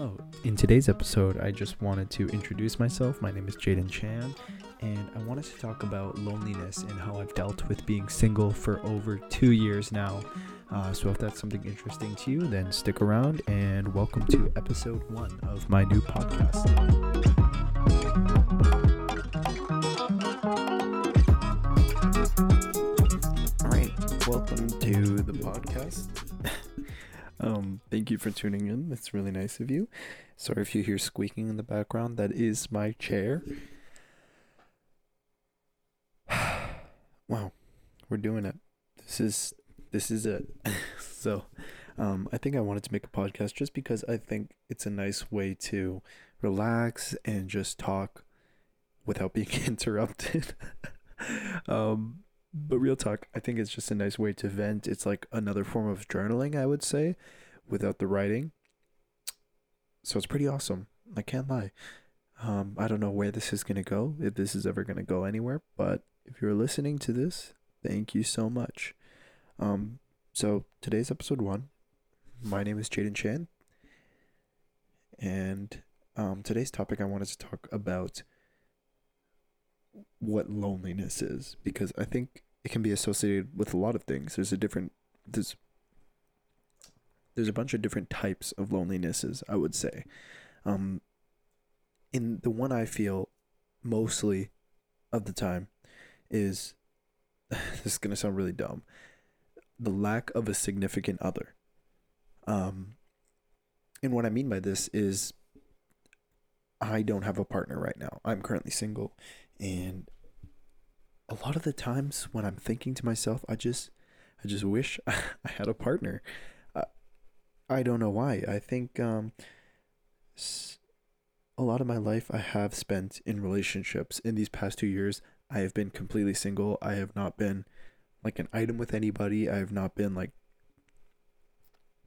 Hello. In today's episode, I just wanted to introduce myself. My name is Jaden Chan, and I wanted to talk about loneliness and how I've dealt with being single for over two years now. Uh, so, if that's something interesting to you, then stick around and welcome to episode one of my new podcast. Thank you for tuning in. It's really nice of you. Sorry if you hear squeaking in the background. That is my chair. wow, we're doing it. This is this is it. so, um, I think I wanted to make a podcast just because I think it's a nice way to relax and just talk without being interrupted. um, but real talk, I think it's just a nice way to vent. It's like another form of journaling, I would say, without the writing. So it's pretty awesome. I can't lie. Um, I don't know where this is gonna go, if this is ever gonna go anywhere, but if you're listening to this, thank you so much. Um, so today's episode one. My name is Jaden Chan, and um, today's topic I wanted to talk about what loneliness is because I think it can be associated with a lot of things. There's a different there's there's a bunch of different types of lonelinesses, I would say. Um in the one I feel mostly of the time is this is going to sound really dumb. The lack of a significant other. Um and what I mean by this is I don't have a partner right now. I'm currently single and a lot of the times when I'm thinking to myself, I just I just wish I had a partner. I don't know why. I think um a lot of my life I have spent in relationships. In these past 2 years, I have been completely single. I have not been like an item with anybody. I have not been like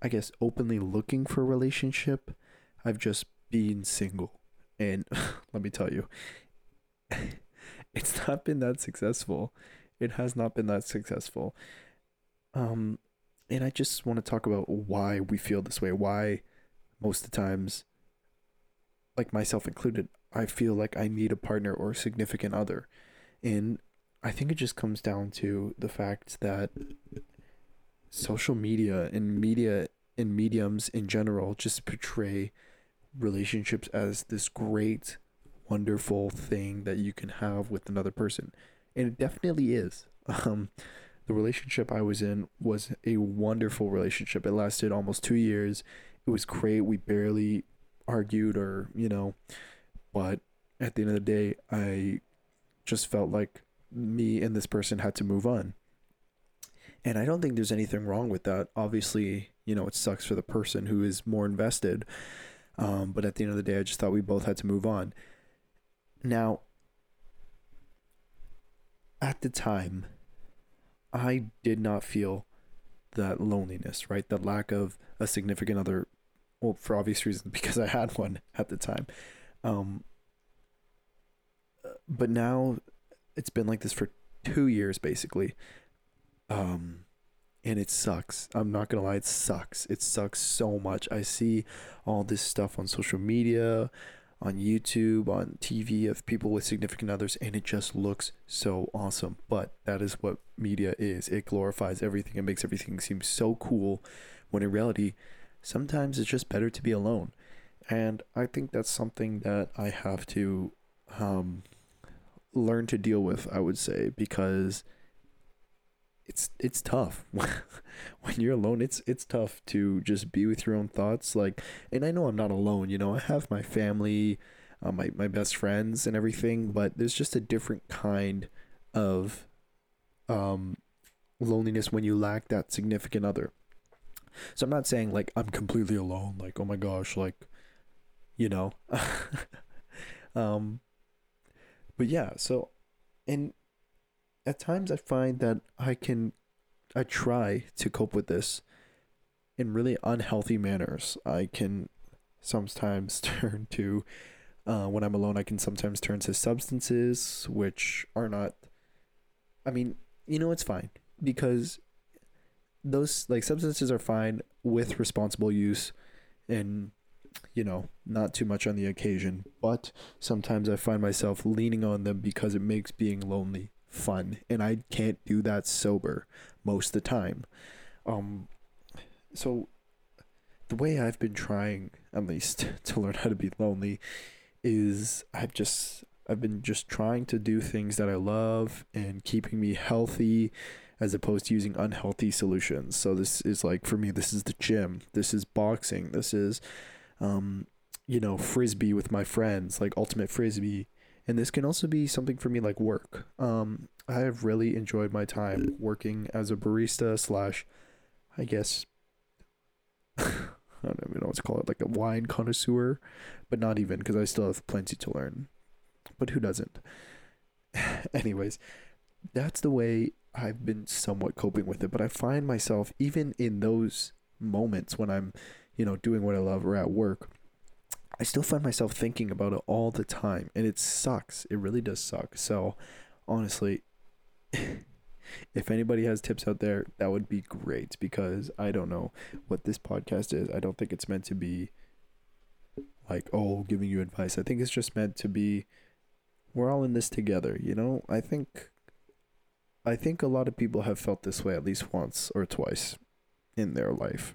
I guess openly looking for a relationship. I've just been single. And let me tell you, it's not been that successful. It has not been that successful. Um, and I just want to talk about why we feel this way. Why, most of the times, like myself included, I feel like I need a partner or a significant other. And I think it just comes down to the fact that social media and media and mediums in general just portray relationships as this great wonderful thing that you can have with another person. And it definitely is. Um, the relationship I was in was a wonderful relationship. It lasted almost two years. It was great. We barely argued or, you know, but at the end of the day, I just felt like me and this person had to move on. And I don't think there's anything wrong with that. Obviously, you know, it sucks for the person who is more invested. Um, but at the end of the day, I just thought we both had to move on. Now, at the time, I did not feel that loneliness, right? The lack of a significant other, well, for obvious reasons, because I had one at the time. Um, but now it's been like this for two years, basically. Um, and it sucks. I'm not gonna lie, it sucks. It sucks so much. I see all this stuff on social media on YouTube, on TV of people with significant others, and it just looks so awesome. But that is what media is it glorifies everything, it makes everything seem so cool, when in reality, sometimes it's just better to be alone. And I think that's something that I have to um, learn to deal with, I would say, because it's it's tough. When you're alone it's it's tough to just be with your own thoughts like and i know i'm not alone you know i have my family uh, my, my best friends and everything but there's just a different kind of um loneliness when you lack that significant other. So i'm not saying like i'm completely alone like oh my gosh like you know? Um but yeah so and at times I find that I can I try to cope with this in really unhealthy manners. I can sometimes turn to uh, when I'm alone. I can sometimes turn to substances which are not. I mean, you know, it's fine because those like substances are fine with responsible use and you know, not too much on the occasion, but sometimes I find myself leaning on them because it makes being lonely fun, and I can't do that sober most of the time. Um, so the way I've been trying, at least, to learn how to be lonely, is I've just I've been just trying to do things that I love and keeping me healthy as opposed to using unhealthy solutions. So this is like for me this is the gym, this is boxing, this is um you know, frisbee with my friends, like ultimate frisbee. And this can also be something for me like work. Um I have really enjoyed my time working as a barista slash I guess I don't even know what to call it, like a wine connoisseur, but not even because I still have plenty to learn but who doesn't? Anyways, that's the way I've been somewhat coping with it. But I find myself, even in those moments when I'm, you know, doing what I love or at work, I still find myself thinking about it all the time. And it sucks. It really does suck. So, honestly, if anybody has tips out there, that would be great because I don't know what this podcast is. I don't think it's meant to be like, oh, giving you advice. I think it's just meant to be we're all in this together, you know? I think I think a lot of people have felt this way at least once or twice in their life.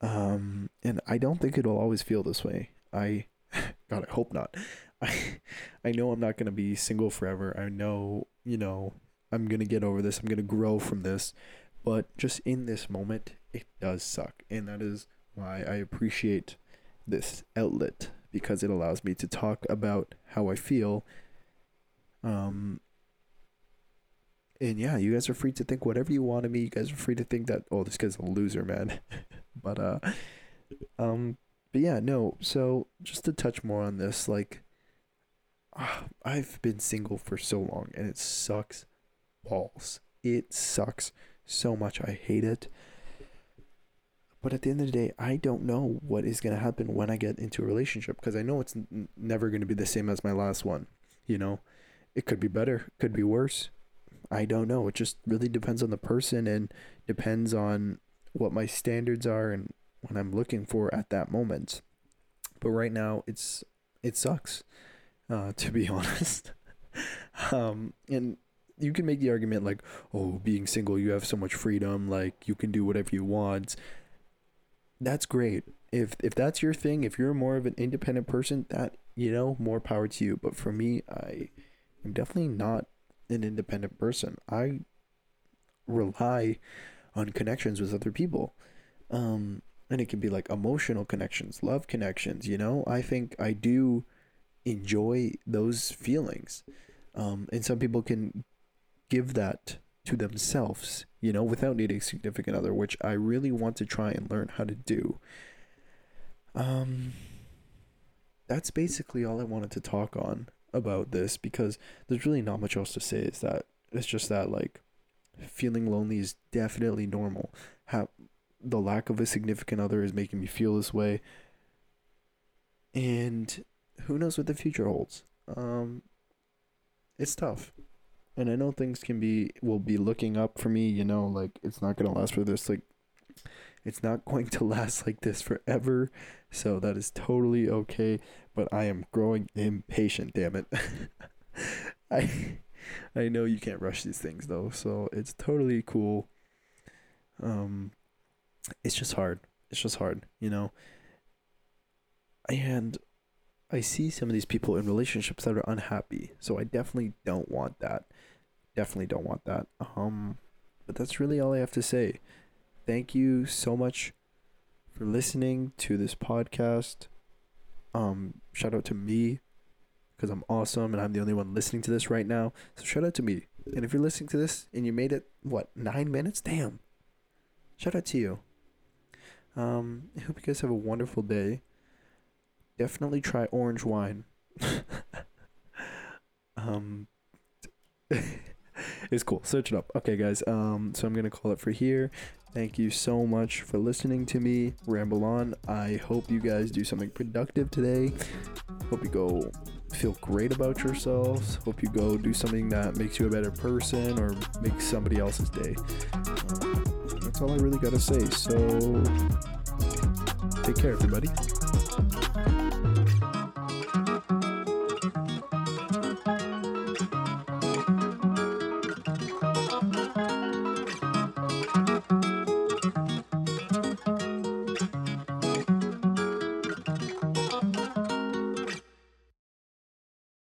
Um and I don't think it'll always feel this way. I god, I hope not. I I know I'm not going to be single forever. I know, you know, I'm going to get over this. I'm going to grow from this. But just in this moment, it does suck. And that is why I appreciate this outlet because it allows me to talk about how I feel. Um, and yeah, you guys are free to think whatever you want of me. You guys are free to think that oh, this guy's a loser, man. but uh, um, but yeah, no. So just to touch more on this, like, uh, I've been single for so long, and it sucks balls. It sucks so much. I hate it. But at the end of the day, I don't know what is going to happen when I get into a relationship because I know it's n- never going to be the same as my last one. You know, it could be better, could be worse. I don't know. It just really depends on the person and depends on what my standards are and what I'm looking for at that moment. But right now, it's it sucks, uh, to be honest. um, and you can make the argument like, oh, being single, you have so much freedom, like you can do whatever you want that's great. If if that's your thing, if you're more of an independent person, that you know, more power to you. But for me, I am definitely not an independent person. I rely on connections with other people. Um and it can be like emotional connections, love connections, you know? I think I do enjoy those feelings. Um and some people can give that to themselves, you know, without needing a significant other, which I really want to try and learn how to do. Um, that's basically all I wanted to talk on about this because there's really not much else to say. Is that it's just that like feeling lonely is definitely normal. How the lack of a significant other is making me feel this way, and who knows what the future holds. Um, it's tough and I know things can be will be looking up for me, you know, like it's not gonna last for this like it's not going to last like this forever. So that is totally okay. But I am growing impatient, damn it. I I know you can't rush these things though, so it's totally cool. Um it's just hard. It's just hard, you know. And I see some of these people in relationships that are unhappy. So I definitely don't want that definitely don't want that. Um, but that's really all I have to say. Thank you so much for listening to this podcast. Um, shout out to me because I'm awesome and I'm the only one listening to this right now. So shout out to me. And if you're listening to this and you made it, what, nine minutes? Damn. Shout out to you. Um, I hope you guys have a wonderful day. Definitely try orange wine. um, it's cool. Search it up. Okay, guys. Um, so I'm gonna call it for here. Thank you so much for listening to me ramble on. I hope you guys do something productive today. Hope you go feel great about yourselves. Hope you go do something that makes you a better person or makes somebody else's day. That's all I really gotta say. So Take care, everybody.